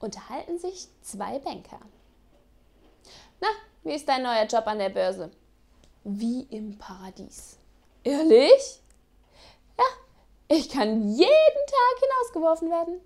unterhalten sich zwei Banker. Na, wie ist dein neuer Job an der Börse? Wie im Paradies. Ehrlich? Ja, ich kann jeden Tag hinausgeworfen werden.